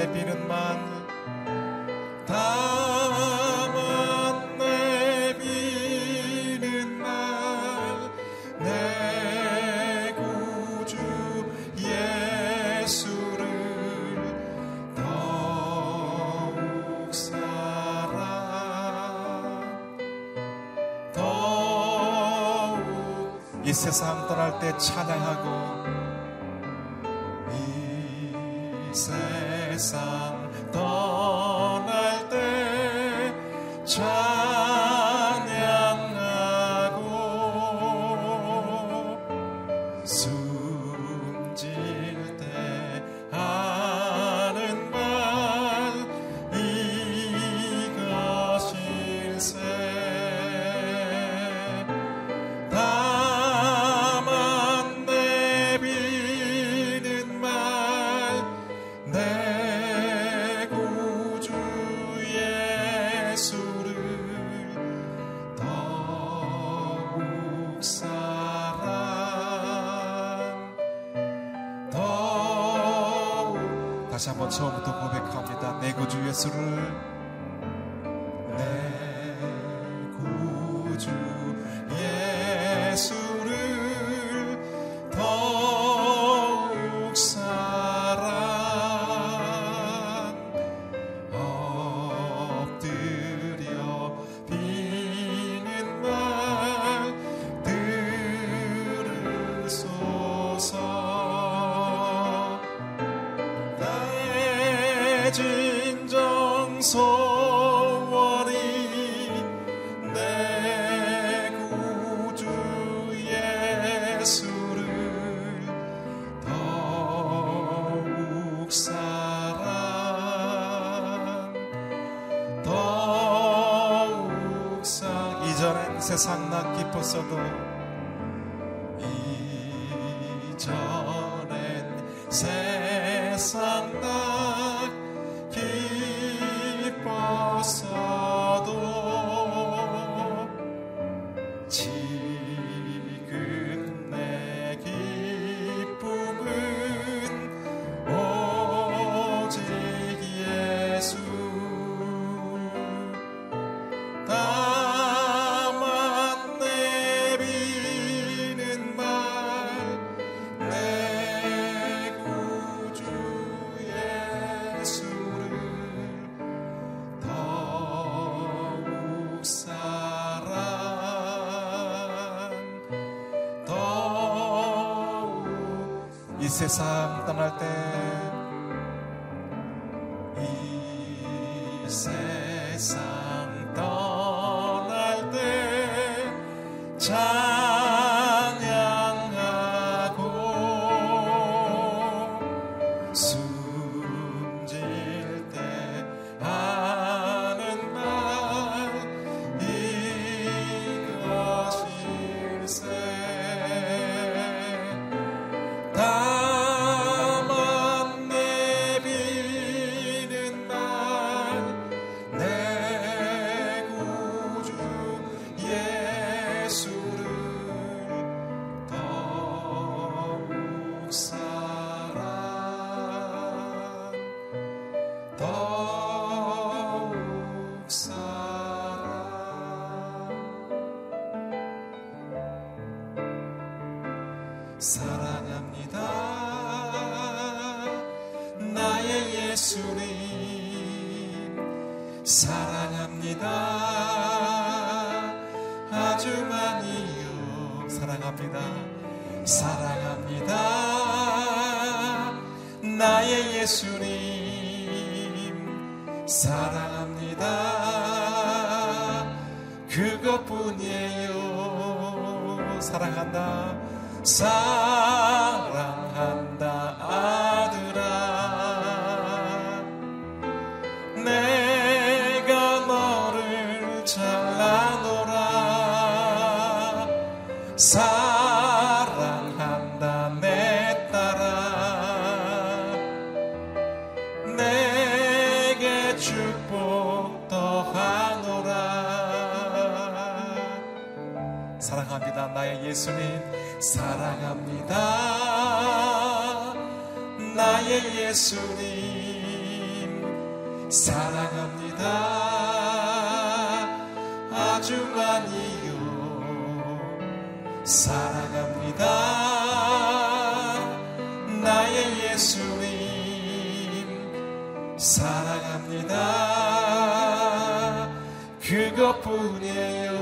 내 비른만 다만 내 비는 날 내 구주 예수를 더욱 사랑 더욱 이 세상 떠날 때 찬양하고 이 세상 上多する。起 삶 떠날 때. 사랑한다 사랑한다 예수님 사랑합니다. 아주 많이요. 사랑합니다. 나의 예수님 사랑합니다. 그것뿐이에요.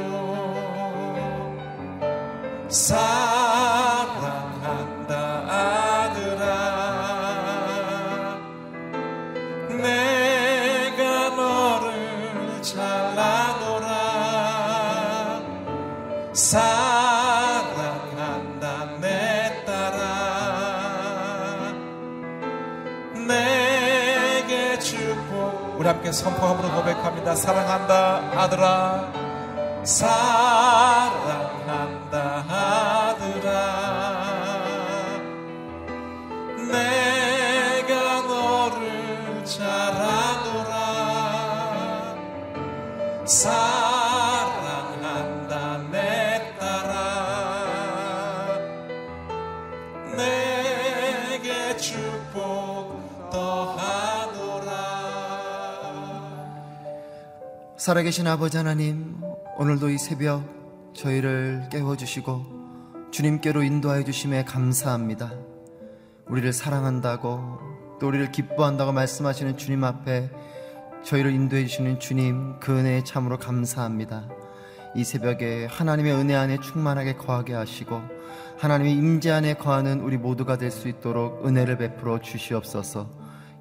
사랑 함께 선포함으로 고백합니다. 사랑한다, 아들아. 사랑 살아계신 아버지 하나님, 오늘도 이 새벽 저희를 깨워주시고 주님께로 인도하여 주심에 감사합니다. 우리를 사랑한다고 또 우리를 기뻐한다고 말씀하시는 주님 앞에 저희를 인도해 주시는 주님 그 은혜에 참으로 감사합니다. 이 새벽에 하나님의 은혜 안에 충만하게 거하게 하시고 하나님의 임재 안에 거하는 우리 모두가 될 수 있도록 은혜를 베풀어 주시옵소서.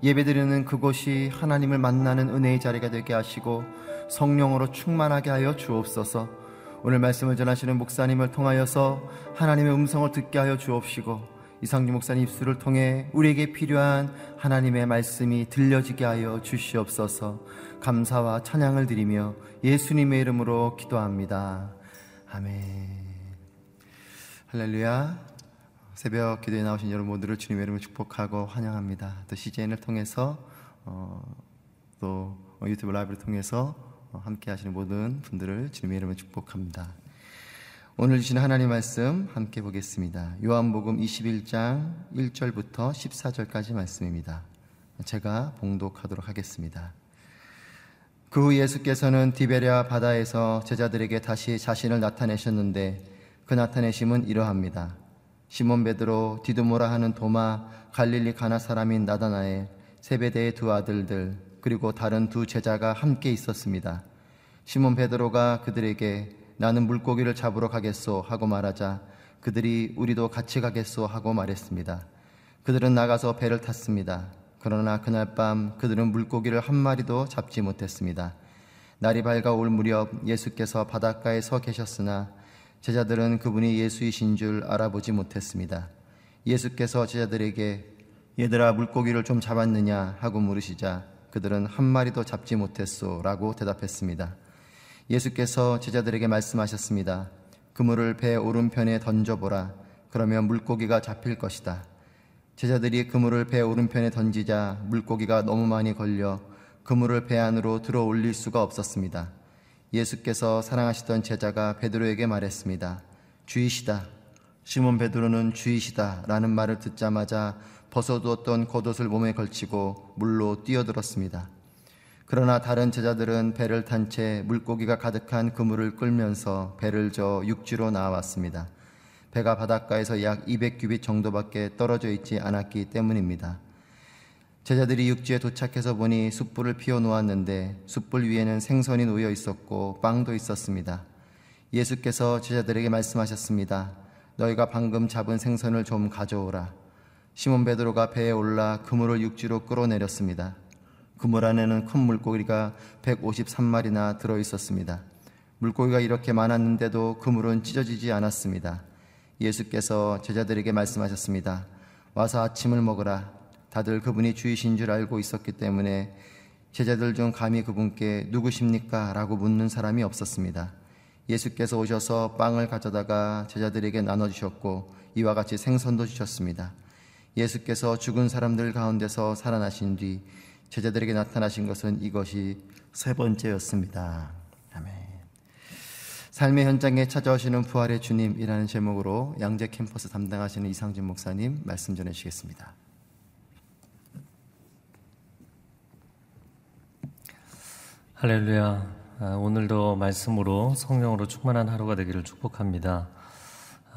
예배드리는 그곳이 하나님을 만나는 은혜의 자리가 되게 하시고 성령으로 충만하게 하여 주옵소서. 오늘 말씀을 전하시는 목사님을 통하여서 하나님의 음성을 듣게 하여 주옵시고 이상주 목사님 입술을 통해 우리에게 필요한 하나님의 말씀이 들려지게 하여 주시옵소서. 감사와 찬양을 드리며 예수님의 이름으로 기도합니다. 아멘. 할렐루야. 새벽 기도에 나오신 여러분 모두를 주님의 이름으로 축복하고 환영합니다. 또 CJN을 통해서 어, 또 유튜브 라이브를 통해서 어, 함께 하시는 모든 분들을 주님의 이름으로 축복합니다. 오늘 주신 하나님 말씀 함께 보겠습니다. 요한복음 21장 1절부터 14절까지 말씀입니다. 제가 봉독하도록 하겠습니다. 그 후 예수께서는 디베랴 바다에서 제자들에게 다시 자신을 나타내셨는데 그 나타내심은 이러합니다. 시몬 베드로, 디두모라 하는 도마, 갈릴리 가나 사람인 나다나엘, 세베대의 두 아들들, 그리고 다른 두 제자가 함께 있었습니다. 시몬 베드로가 그들에게 나는 물고기를 잡으러 가겠소 하고 말하자 그들이 우리도 같이 가겠소 하고 말했습니다. 그들은 나가서 배를 탔습니다. 그러나 그날 밤 그들은 물고기를 한 마리도 잡지 못했습니다. 날이 밝아 올 무렵 예수께서 바닷가에 서 계셨으나 제자들은 그분이 예수이신 줄 알아보지 못했습니다. 예수께서 제자들에게 얘들아 물고기를 좀 잡았느냐 하고 물으시자 그들은 한 마리도 잡지 못했소 라고 대답했습니다. 예수께서 제자들에게 말씀하셨습니다. 그물을 배 오른편에 던져보라. 그러면 물고기가 잡힐 것이다. 제자들이 그물을 배 오른편에 던지자 물고기가 너무 많이 걸려 그물을 배 안으로 들어 올릴 수가 없었습니다. 예수께서 사랑하시던 제자가 베드로에게 말했습니다. 주이시다. 시몬 베드로는 주이시다 라는 말을 듣자마자 벗어두었던 겉옷을 몸에 걸치고 물로 뛰어들었습니다. 그러나 다른 제자들은 배를 탄 채 물고기가 가득한 그물을 끌면서 배를 저 육지로 나왔습니다. 배가 바닷가에서 약 200규빗 정도밖에 떨어져 있지 않았기 때문입니다. 제자들이 육지에 도착해서 보니 숯불을 피워 놓았는데 숯불 위에는 생선이 놓여 있었고 빵도 있었습니다. 예수께서 제자들에게 말씀하셨습니다. 너희가 방금 잡은 생선을 좀 가져오라. 시몬 베드로가 배에 올라 그물을 육지로 끌어내렸습니다. 그물 안에는 큰 물고기가 153마리나 들어 있었습니다. 물고기가 이렇게 많았는데도 그물은 찢어지지 않았습니다. 예수께서 제자들에게 말씀하셨습니다. 와서 아침을 먹으라. 다들 그분이 주이신 줄 알고 있었기 때문에 제자들 중 감히 그분께 누구십니까? 라고 묻는 사람이 없었습니다. 예수께서 오셔서 빵을 가져다가 제자들에게 나눠주셨고 이와 같이 생선도 주셨습니다. 예수께서 죽은 사람들 가운데서 살아나신 뒤 제자들에게 나타나신 것은 이것이 세 번째였습니다. 아멘. 삶의 현장에 찾아오시는 부활의 주님이라는 제목으로 양재 캠퍼스 담당하시는 이상진 목사님 말씀 전해 주시겠습니다. 할렐루야. 아, 오늘도 말씀으로 성령으로 충만한 하루가 되기를 축복합니다.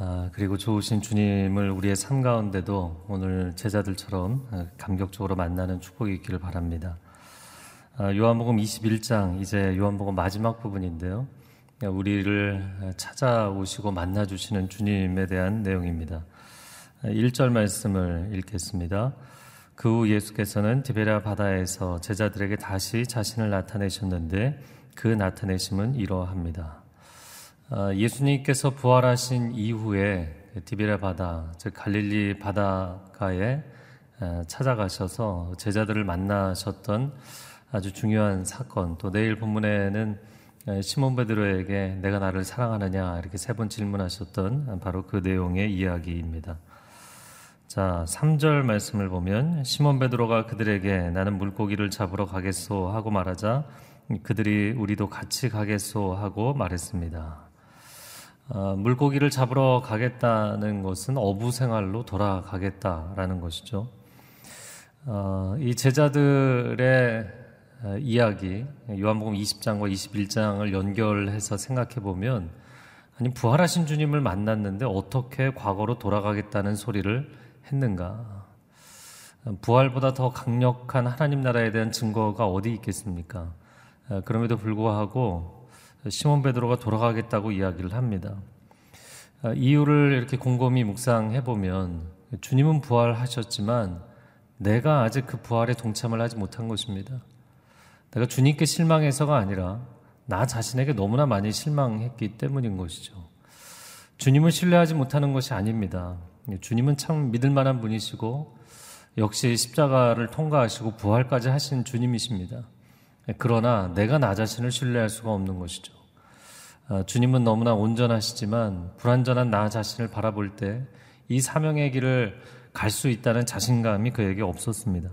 아, 그리고 좋으신 주님을 우리의 삶 가운데도 오늘 제자들처럼 아, 감격적으로 만나는 축복이 있기를 바랍니다. 요한복음 21장, 이제 요한복음 마지막 부분인데요. 우리를 찾아오시고 만나주시는 주님에 대한 내용입니다. 1절 말씀을 읽겠습니다. 그 후 예수께서는 디베라 바다에서 제자들에게 다시 자신을 나타내셨는데 그 나타내심은 이러합니다. 아, 예수님께서 부활하신 이후에 디베라 바다, 즉 갈릴리 바다가에 아, 찾아가셔서 제자들을 만나셨던 아주 중요한 사건, 또 내일 본문에는 아, 시몬 베드로에게 내가 나를 사랑하느냐 이렇게 세 번 질문하셨던 바로 그 내용의 이야기입니다. 자, 3절 말씀을 보면 시몬 베드로가 그들에게 나는 물고기를 잡으러 가겠소 하고 말하자 그들이 우리도 같이 가겠소 하고 말했습니다. 어, 물고기를 잡으러 가겠다는 것은 어부 생활로 돌아가겠다라는 것이죠. 어, 이 제자들의 어, 이야기, 요한복음 20장과 21장을 연결해서 생각해 보면, 아니, 부활하신 주님을 만났는데 어떻게 과거로 돌아가겠다는 소리를 했는가? 부활보다 더 강력한 하나님 나라에 대한 증거가 어디 있겠습니까? 어, 그럼에도 불구하고 시몬 베드로가 돌아가겠다고 이야기를 합니다. 어, 이유를 이렇게 곰곰이 묵상해 보면 주님은 부활하셨지만 내가 아직 그 부활에 동참을 하지 못한 것입니다. 내가 주님께 실망해서가 아니라 나 자신에게 너무나 많이 실망했기 때문인 것이죠. 주님을 신뢰하지 못하는 것이 아닙니다. 예, 주님은 참 믿을 만한 분이시고 역시 십자가를 통과하시고 부활까지 하신 주님이십니다. 예, 그러나 내가 나 자신을 신뢰할 수가 없는 것이죠. 아, 주님은 너무나 온전하시지만 불완전한 나 자신을 바라볼 때 이 사명의 길을 갈 수 있다는 자신감이 그에게 없었습니다.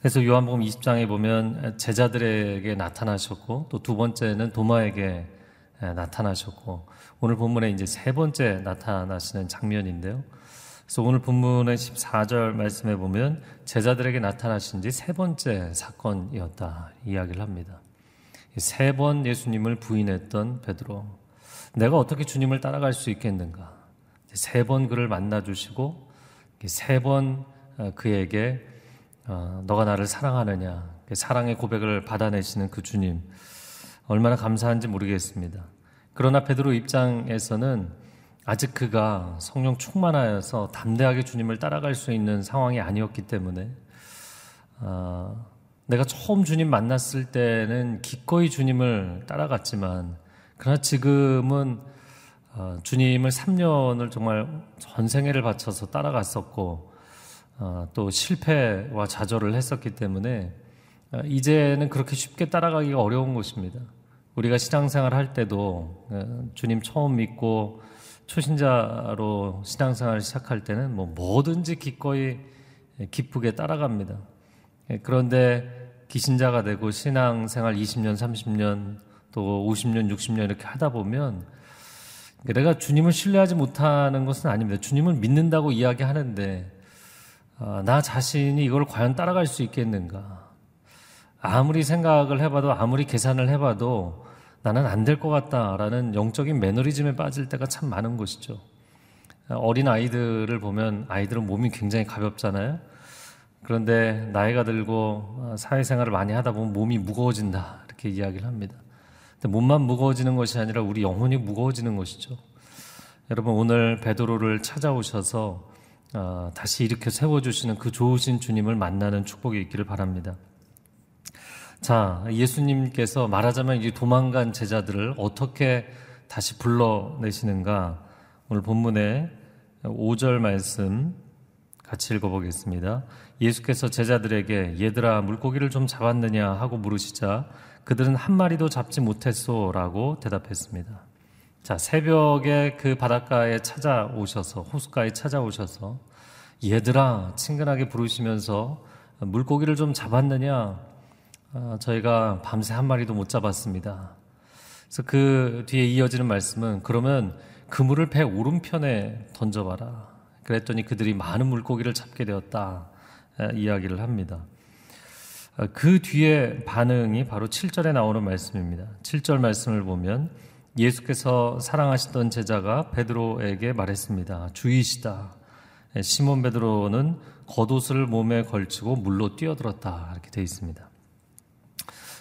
그래서 요한복음 20장에 보면 제자들에게 나타나셨고 또 두 번째는 도마에게 예, 나타나셨고 오늘 본문에 이제 세 번째 나타나시는 장면인데요. 그래서 오늘 본문의 14절 말씀에 보면 제자들에게 나타나신 지 세 번째 사건이었다 이야기를 합니다. 세 번 예수님을 부인했던 베드로. 내가 어떻게 주님을 따라갈 수 있겠는가? 세 번 그를 만나 주시고 세번 어, 그에게 어, 너가 나를 사랑하느냐 사랑의 고백을 받아내시는 그 주님 얼마나 감사한지 모르겠습니다. 그러나 베드로 입장에서는 아직 그가 성령 충만하여서 담대하게 주님을 따라갈 수 있는 상황이 아니었기 때문에 어, 내가 처음 주님 만났을 때는 기꺼이 주님을 따라갔지만 그러나 지금은 어, 주님을 3년을 정말 전생애를 바쳐서 따라갔었고 어, 또 실패와 좌절을 했었기 때문에 어, 이제는 그렇게 쉽게 따라가기가 어려운 것입니다. 우리가 신앙생활 할 때도 어, 주님 처음 믿고 초신자로 신앙생활을 시작할 때는 뭐 뭐든지 기꺼이 기쁘게 따라갑니다. 예, 그런데 기신자가 되고 신앙생활 20년, 30년, 또 50년, 60년 이렇게 하다 보면 내가 주님을 신뢰하지 못하는 것은 아닙니다. 주님을 믿는다고 이야기하는데 아, 나 자신이 이걸 과연 따라갈 수 있겠는가? 아무리 생각을 해봐도 아무리 계산을 해봐도 나는 안 될 것 같다라는 영적인 매너리즘에 빠질 때가 참 많은 것이죠. 어린 아이들을 보면 아이들은 몸이 굉장히 가볍잖아요. 그런데 나이가 들고 사회생활을 많이 하다 보면 몸이 무거워진다 이렇게 이야기를 합니다. 근데 몸만 무거워지는 것이 아니라 우리 영혼이 무거워지는 것이죠. 여러분 오늘 베드로를 찾아오셔서 어, 다시 이렇게 세워주시는 그 좋으신 주님을 만나는 축복이 있기를 바랍니다. 자, 예수님께서 말하자면 이 도망간 제자들을 어떻게 다시 불러내시는가 오늘 본문의 5절 말씀 같이 읽어보겠습니다. 예수께서 제자들에게 얘들아 물고기를 좀 잡았느냐 하고 물으시자 그들은 한 마리도 잡지 못했소라고 대답했습니다. 자, 새벽에 그 바닷가에 찾아오셔서, 호숫가에 찾아오셔서, 얘들아, 친근하게 부르시면서, 물고기를 좀 잡았느냐? 아, 저희가 밤새 한 마리도 못 잡았습니다. 그래서 그 뒤에 이어지는 말씀은, 그러면 그물을 배 오른편에 던져봐라. 그랬더니 그들이 많은 물고기를 잡게 되었다. 이야기를 합니다. 아, 그 뒤에 반응이 바로 7절에 나오는 말씀입니다. 7절 말씀을 보면 예수께서 사랑하시던 제자가 베드로에게 말했습니다. 주이시다. 예, 시몬 베드로는 겉옷을 몸에 걸치고 물로 뛰어들었다. 이렇게 되어 있습니다.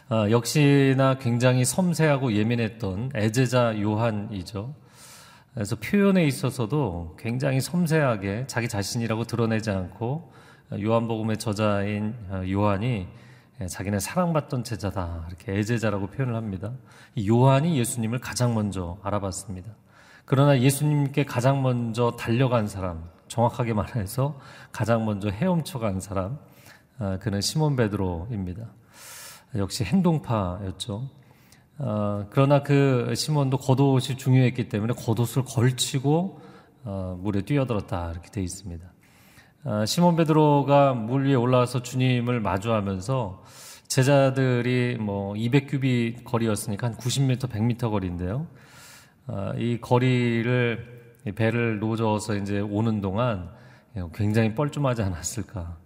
아, 역시나 굉장히 섬세하고 예민했던 애제자 요한이죠. 그래서 표현에 있어서도 굉장히 섬세하게 자기 자신이라고 드러내지 않고 요한복음의 저자인 요한이 예, 자기는 사랑받던 제자다 이렇게 애제자라고 표현을 합니다. 요한이 예수님을 가장 먼저 알아봤습니다. 그러나 예수님께 가장 먼저 달려간 사람, 정확하게 말해서 가장 먼저 헤엄쳐간 사람, 아, 그는 시몬 베드로입니다. 역시 행동파였죠. 아, 그러나 그 시몬도 겉옷이 중요했기 때문에 겉옷을 걸치고 어, 물에 뛰어들었다 이렇게 되어 있습니다. 아, 시몬 베드로가 물 위에 올라와서 주님을 마주하면서 제자들이 뭐 200규비 거리였으니까 한 90m, 100m 거리인데요. 아, 이 거리를 배를 놓아서 이제 오는 동안 굉장히 뻘쭘하지 않았을까.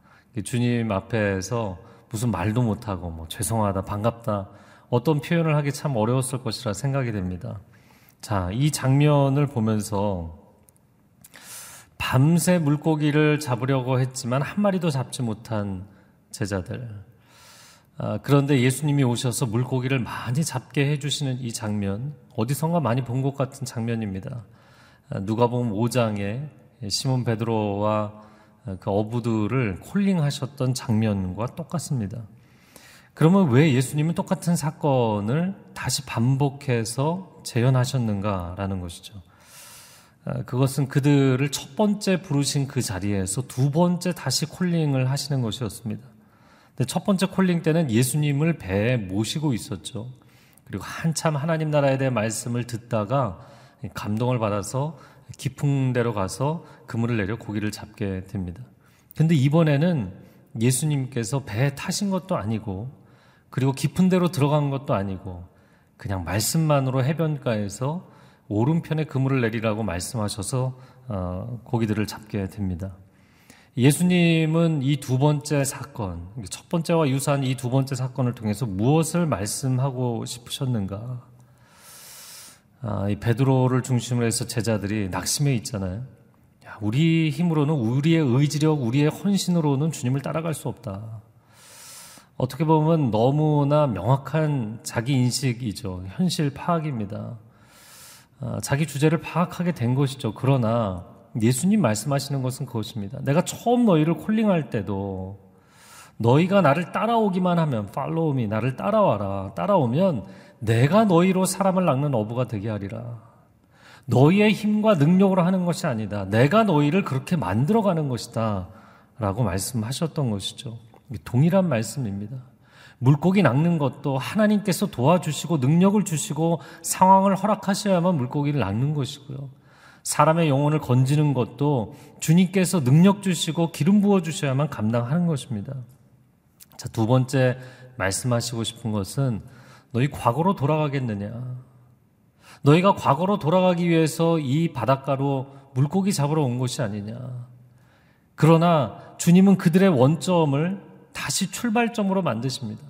주님 앞에서 무슨 말도 못하고 뭐 죄송하다, 반갑다 어떤 표현을 하기 참 어려웠을 것이라 생각이 됩니다. 자, 이 장면을 보면서 밤새 물고기를 잡으려고 했지만 한 마리도 잡지 못한 제자들. 아, 그런데 예수님이 오셔서 물고기를 많이 잡게 해주시는 이 장면, 어디선가 많이 본 것 같은 장면입니다. 아, 누가 보면 5장에 시몬 베드로와 그 어부들을 콜링하셨던 장면과 똑같습니다. 그러면 왜 예수님은 똑같은 사건을 다시 반복해서 재현하셨는가라는 것이죠. 아, 그것은 그들을 첫 번째 부르신 그 자리에서 두 번째 다시 콜링을 하시는 것이었습니다. 첫 번째 콜링 때는 예수님을 배에 모시고 있었죠. 그리고 한참 하나님 나라에 대한 말씀을 듣다가 감동을 받아서 깊은 데로 가서 그물을 내려 고기를 잡게 됩니다. 근데 이번에는 예수님께서 배에 타신 것도 아니고 그리고 깊은 데로 들어간 것도 아니고 그냥 말씀만으로 해변가에서 오른편에 그물을 내리라고 말씀하셔서 어, 고기들을 잡게 됩니다. 예수님은 이 두 번째 사건, 첫 번째와 유사한 이 두 번째 사건을 통해서 무엇을 말씀하고 싶으셨는가? 아, 이 베드로를 중심으로 해서 제자들이 낙심해 있잖아요. 야, 우리 힘으로는 우리의 의지력, 우리의 헌신으로는 주님을 따라갈 수 없다. 어떻게 보면 너무나 명확한 자기 인식이죠. 현실 파악입니다. 아, 자기 주제를 파악하게 된 것이죠. 그러나 예수님 말씀하시는 것은 그것입니다. 내가 처음 너희를 콜링할 때도 너희가 나를 따라오기만 하면 팔로우미 나를 따라와라. 따라오면 내가 너희로 사람을 낚는 어부가 되게 하리라. 너희의 힘과 능력으로 하는 것이 아니다. 내가 너희를 그렇게 만들어가는 것이다. 라고 말씀하셨던 것이죠. 동일한 말씀입니다. 물고기 낚는 것도 하나님께서 도와주시고 능력을 주시고 상황을 허락하셔야만 물고기를 낚는 것이고요. 사람의 영혼을 건지는 것도 주님께서 능력 주시고 기름 부어 주셔야만 감당하는 것입니다. 자, 두 번째 말씀하시고 싶은 것은 너희 과거로 돌아가겠느냐? 너희가 과거로 돌아가기 위해서 이 바닷가로 물고기 잡으러 온 것이 아니냐? 그러나 주님은 그들의 원점을 다시 출발점으로 만드십니다.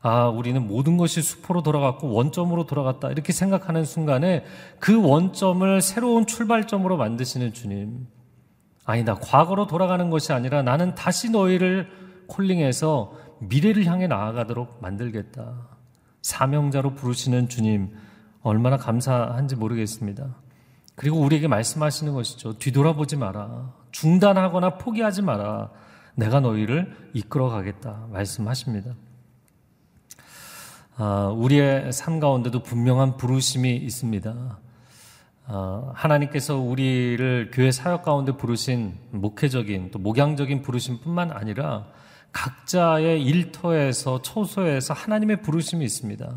아, 우리는 모든 것이 수포로 돌아갔고 원점으로 돌아갔다. 이렇게 생각하는 순간에 그 원점을 새로운 출발점으로 만드시는 주님. 아니다. 과거로 돌아가는 것이 아니라 나는 다시 너희를 콜링해서 미래를 향해 나아가도록 만들겠다. 사명자로 부르시는 주님, 얼마나 감사한지 모르겠습니다. 그리고 우리에게 말씀하시는 것이죠. 뒤돌아보지 마라. 중단하거나 포기하지 마라. 내가 너희를 이끌어 가겠다. 말씀하십니다. 아, 우리의 삶 가운데도 분명한 부르심이 있습니다. 아, 하나님께서 우리를 교회 사역 가운데 부르신 목회적인 또 목양적인 부르심뿐만 아니라 각자의 일터에서 초소에서 하나님의 부르심이 있습니다.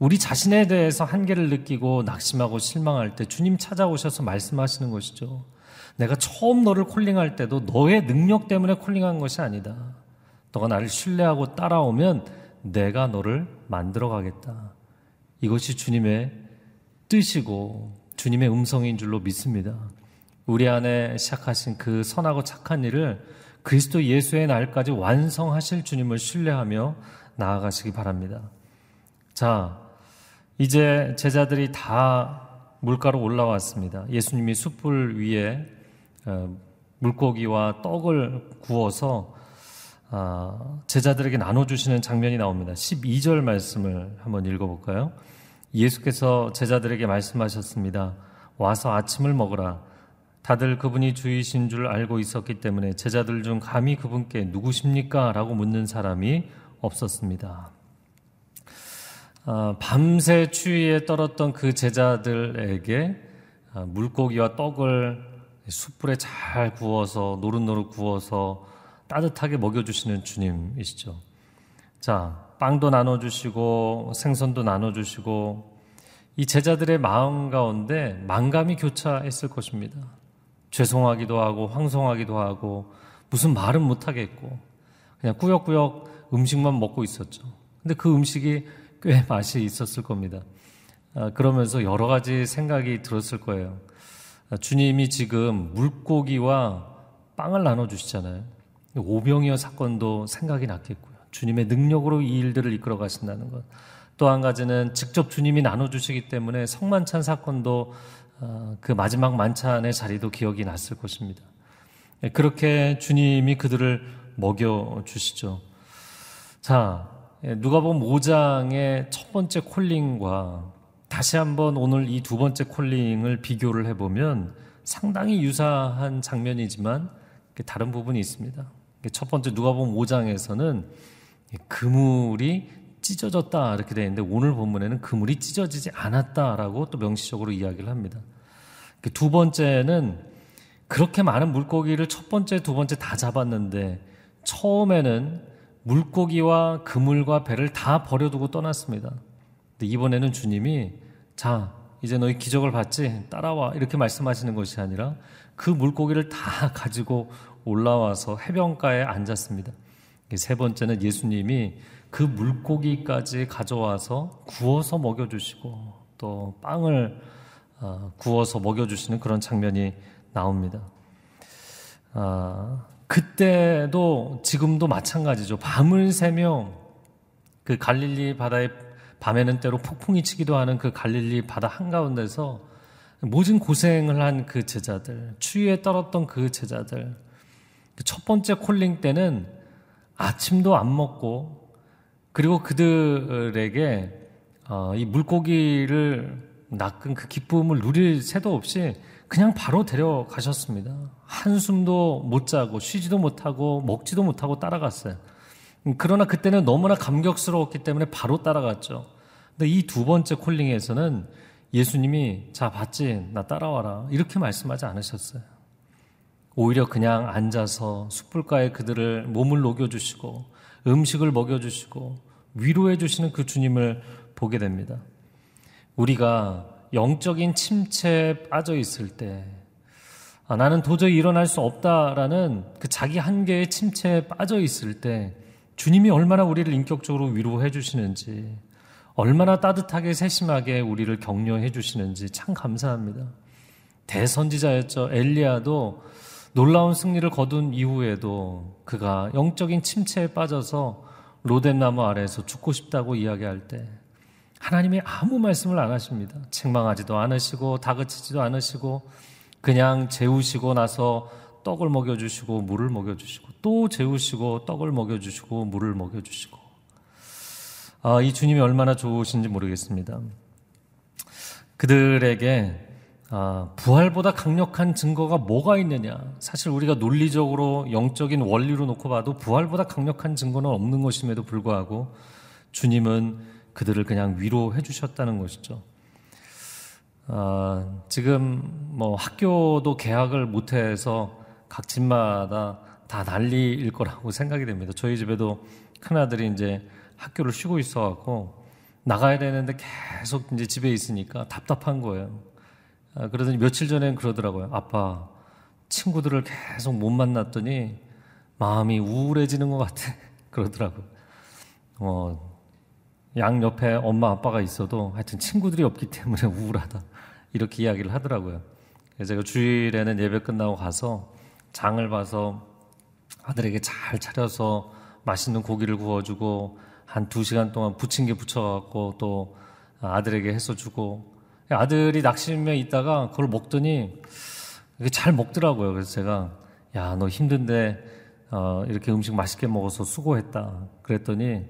우리 자신에 대해서 한계를 느끼고 낙심하고 실망할 때 주님 찾아오셔서 말씀하시는 것이죠. 내가 처음 너를 콜링할 때도 너의 능력 때문에 콜링한 것이 아니다. 너가 나를 신뢰하고 따라오면 내가 너를 만들어 가겠다. 이것이 주님의 뜻이고 주님의 음성인 줄로 믿습니다. 우리 안에 시작하신 그 선하고 착한 일을 그리스도 예수의 날까지 완성하실 주님을 신뢰하며 나아가시기 바랍니다. 자, 이제 제자들이 다 물가로 올라왔습니다. 예수님이 숯불 위에 어, 물고기와 떡을 구워서 아, 제자들에게 나눠주시는 장면이 나옵니다. 12절 말씀을 한번 읽어볼까요? 예수께서 제자들에게 말씀하셨습니다. 와서 아침을 먹으라. 다들 그분이 주이신 줄 알고 있었기 때문에 제자들 중 감히 그분께 누구십니까? 라고 묻는 사람이 없었습니다. 아, 밤새 추위에 떨었던 그 제자들에게 아, 물고기와 떡을 숯불에 잘 구워서 노릇노릇 구워서 따뜻하게 먹여주시는 주님이시죠. 자, 빵도 나눠주시고 생선도 나눠주시고 이 제자들의 마음 가운데 만감이 교차했을 것입니다. 죄송하기도 하고 황송하기도 하고 무슨 말은 못하겠고 그냥 꾸역꾸역 음식만 먹고 있었죠. 근데 그 음식이 꽤 맛이 있었을 겁니다. 아, 그러면서 여러 가지 생각이 들었을 거예요. 아, 주님이 지금 물고기와 빵을 나눠주시잖아요. 오병이어 사건도 생각이 났겠고요. 주님의 능력으로 이 일들을 이끌어 가신다는 것. 또 한 가지는 직접 주님이 나눠주시기 때문에 성만찬 사건도 어, 그 마지막 만찬의 자리도 기억이 났을 것입니다. 예, 그렇게 주님이 그들을 먹여 주시죠. 자, 예, 누가복음 5장의 첫 번째 콜링과 다시 한번 오늘 이 두 번째 콜링을 비교를 해 보면 상당히 유사한 장면이지만 다른 부분이 있습니다. 첫 번째 누가복음 5장에서는 그물이 찢어졌다 이렇게 되어 있는데 오늘 본문에는 그물이 찢어지지 않았다라고 또 명시적으로 이야기를 합니다. 두 번째는 그렇게 많은 물고기를 첫 번째, 두 번째 다 잡았는데 처음에는 물고기와 그물과 배를 다 버려두고 떠났습니다. 근데 이번에는 주님이 자, 이제 너희 기적을 봤지? 따라와. 이렇게 말씀하시는 것이 아니라 그 물고기를 다 가지고 올라와서 해변가에 앉았습니다. 세 번째는 예수님이 그 물고기까지 가져와서 구워서 먹여주시고 또 빵을 어, 구워서 먹여주시는 그런 장면이 나옵니다. 아, 그때도 지금도 마찬가지죠. 밤을 새며 그 갈릴리 바다에 밤에는 때로 폭풍이 치기도 하는 그 갈릴리 바다 한가운데서 모든 고생을 한 그 제자들, 추위에 떨었던 그 제자들, 그첫 번째 콜링 때는 아침도 안 먹고 그리고 그들에게 어, 이 물고기를 낚은 그 기쁨을 누릴 새도 없이 그냥 바로 데려가셨습니다. 한숨도 못 자고 쉬지도 못하고 먹지도 못하고 따라갔어요. 그러나 그때는 너무나 감격스러웠기 때문에 바로 따라갔죠. 근데 이 두 번째 콜링에서는 예수님이 자 봤지 나 따라와라 이렇게 말씀하지 않으셨어요. 오히려 그냥 앉아서 숯불가에 그들을 몸을 녹여주시고 음식을 먹여주시고 위로해주시는 그 주님을 보게 됩니다. 우리가 영적인 침체에 빠져 있을 때 아, 나는 도저히 일어날 수 없다라는 그 자기 한계의 침체에 빠져 있을 때 주님이 얼마나 우리를 인격적으로 위로해 주시는지 얼마나 따뜻하게 세심하게 우리를 격려해 주시는지 참 감사합니다. 대선지자였죠. 엘리야도 놀라운 승리를 거둔 이후에도 그가 영적인 침체에 빠져서 로뎀나무 아래에서 죽고 싶다고 이야기할 때 하나님이 아무 말씀을 안 하십니다. 책망하지도 않으시고 다그치지도 않으시고 그냥 재우시고 나서 떡을 먹여주시고 물을 먹여주시고 또 재우시고 떡을 먹여주시고 물을 먹여주시고 아, 이 주님이 얼마나 좋으신지 모르겠습니다. 그들에게 아, 부활보다 강력한 증거가 뭐가 있느냐? 사실 우리가 논리적으로 영적인 원리로 놓고 봐도 부활보다 강력한 증거는 없는 것임에도 불구하고 주님은 그들을 그냥 위로해 주셨다는 것이죠. 아, 지금 뭐 학교도 개학을 못해서 각 집마다 다 난리일 거라고 생각이 됩니다. 저희 집에도 큰 아들이 이제 학교를 쉬고 있어갖고 나가야 되는데 계속 이제 집에 있으니까 답답한 거예요. 아, 그러더니 며칠 전엔 그러더라고요. 아빠, 친구들을 계속 못 만났더니 마음이 우울해지는 것 같아. 그러더라고요. 어, 양 옆에 엄마 아빠가 있어도 하여튼 친구들이 없기 때문에 우울하다. 이렇게 이야기를 하더라고요. 그래서 제가 주일에는 예배 끝나고 가서 장을 봐서 아들에게 잘 차려서 맛있는 고기를 구워주고 한 두 시간 동안 부침개 부쳐갖고 또 아들에게 해서 주고 아들이 낙심에 있다가 그걸 먹더니 잘 먹더라고요. 그래서 제가 야 너 힘든데 어, 이렇게 음식 맛있게 먹어서 수고했다. 그랬더니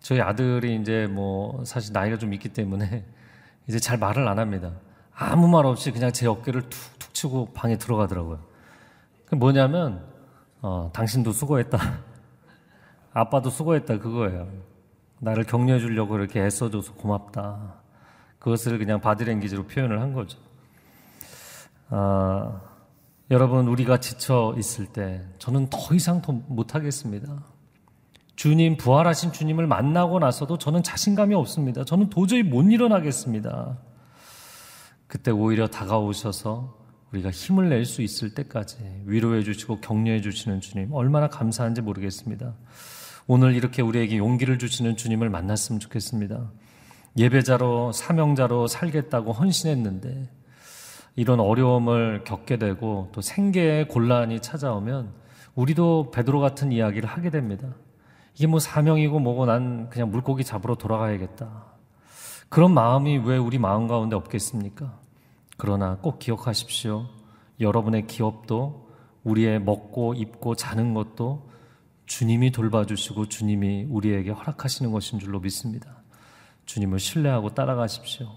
저희 아들이 이제 뭐 사실 나이가 좀 있기 때문에 이제 잘 말을 안 합니다. 아무 말 없이 그냥 제 어깨를 툭툭 치고 방에 들어가더라고요. 뭐냐면 어, 당신도 수고했다. 아빠도 수고했다 그거예요. 나를 격려해 주려고 이렇게 애써줘서 고맙다. 그것을 그냥 바디랭귀지로 표현을 한 거죠. 아, 여러분 우리가 지쳐 있을 때 저는 더 이상 더 못하겠습니다. 주님 부활하신 주님을 만나고 나서도 저는 자신감이 없습니다. 저는 도저히 못 일어나겠습니다. 그때 오히려 다가오셔서 우리가 힘을 낼 수 있을 때까지 위로해 주시고 격려해 주시는 주님 얼마나 감사한지 모르겠습니다. 오늘 이렇게 우리에게 용기를 주시는 주님을 만났으면 좋겠습니다. 예배자로 사명자로 살겠다고 헌신했는데 이런 어려움을 겪게 되고 또 생계의 곤란이 찾아오면 우리도 베드로 같은 이야기를 하게 됩니다. 이게 뭐 사명이고 뭐고 난 그냥 물고기 잡으러 돌아가야겠다. 그런 마음이 왜 우리 마음 가운데 없겠습니까? 그러나 꼭 기억하십시오. 여러분의 기업도 우리의 먹고 입고 자는 것도 주님이 돌봐주시고 주님이 우리에게 허락하시는 것인 줄로 믿습니다. 주님을 신뢰하고 따라가십시오.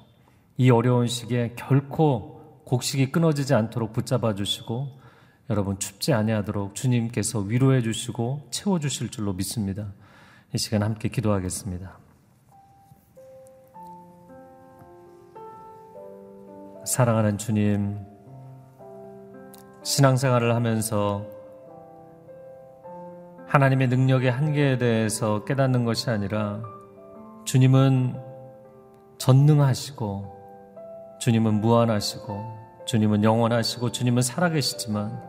이 어려운 시기에 결코 곡식이 끊어지지 않도록 붙잡아 주시고 여러분 춥지 아니하도록 주님께서 위로해 주시고 채워 주실 줄로 믿습니다. 이 시간 함께 기도하겠습니다. 사랑하는 주님, 신앙생활을 하면서 하나님의 능력의 한계에 대해서 깨닫는 것이 아니라 주님은 전능하시고 주님은 무한하시고 주님은 영원하시고 주님은 살아계시지만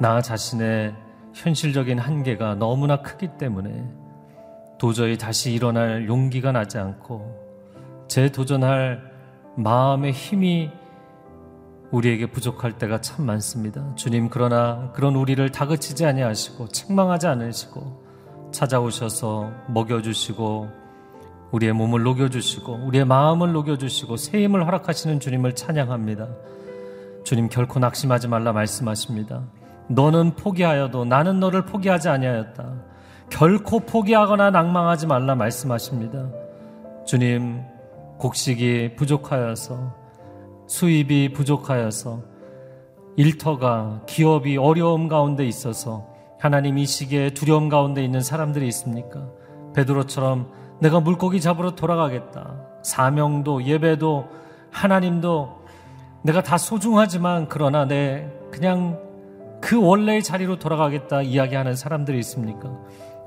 나 자신의 현실적인 한계가 너무나 크기 때문에 도저히 다시 일어날 용기가 나지 않고 재도전할 마음의 힘이 우리에게 부족할 때가 참 많습니다. 주님 그러나 그런 우리를 다그치지 아니하시고 책망하지 않으시고 찾아오셔서 먹여주시고 우리의 몸을 녹여주시고 우리의 마음을 녹여주시고 새 힘을 허락하시는 주님을 찬양합니다. 주님 결코 낙심하지 말라 말씀하십니다. 너는 포기하여도 나는 너를 포기하지 아니하였다. 결코 포기하거나 낭망하지 말라 말씀하십니다. 주님 곡식이 부족하여서 수입이 부족하여서 일터가 기업이 어려움 가운데 있어서 하나님 이 시기에 두려움 가운데 있는 사람들이 있습니까? 베드로처럼 내가 물고기 잡으러 돌아가겠다. 사명도 예배도 하나님도 내가 다 소중하지만 그러나 내 그냥 그 원래의 자리로 돌아가겠다 이야기하는 사람들이 있습니까?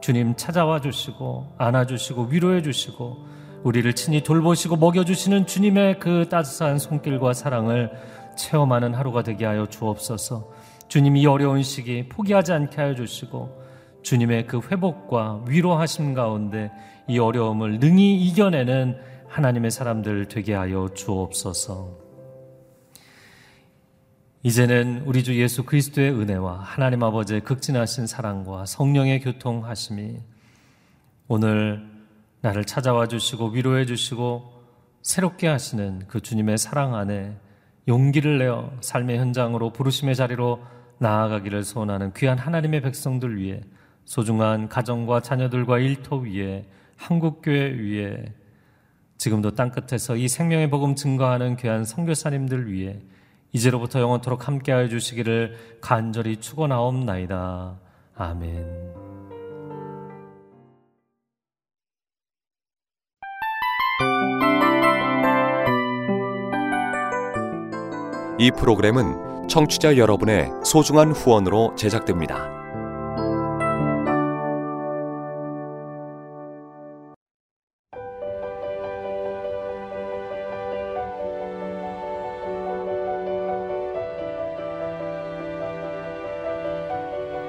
주님 찾아와 주시고 안아 주시고 위로해 주시고 우리를 친히 돌보시고 먹여 주시는 주님의 그 따뜻한 손길과 사랑을 체험하는 하루가 되게 하여 주옵소서. 주님 이 어려운 시기 포기하지 않게 하여 주시고 주님의 그 회복과 위로하심 가운데 이 어려움을 능히 이겨내는 하나님의 사람들 되게 하여 주옵소서. 이제는 우리 주 예수 그리스도의 은혜와 하나님 아버지의 극진하신 사랑과 성령의 교통하심이 오늘 나를 찾아와 주시고 위로해 주시고 새롭게 하시는 그 주님의 사랑 안에 용기를 내어 삶의 현장으로 부르심의 자리로 나아가기를 소원하는 귀한 하나님의 백성들 위해 소중한 가정과 자녀들과 일터 위에 한국교회 위에 지금도 땅끝에서 이 생명의 복음 증거하는 귀한 선교사님들 위해 이제로부터 영원토록 함께하여 주시기를 간절히 축원하옵나이다. 아멘. 이 프로그램은 청취자 여러분의 소중한 후원으로 제작됩니다.